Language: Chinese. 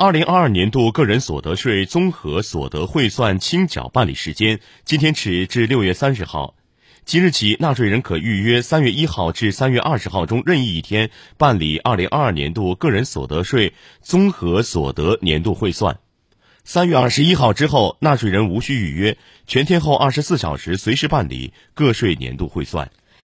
二零二二年度个人所得税综合所得汇算清缴办理时间今天起至六月三十号。即日起纳税人可预约三月一号至三月二十号中任意一天办理二零二二年度个人所得税综合所得年度汇算。三月二十一号之后纳税人无需预约全天候二十四小时随时办理个税年度汇算。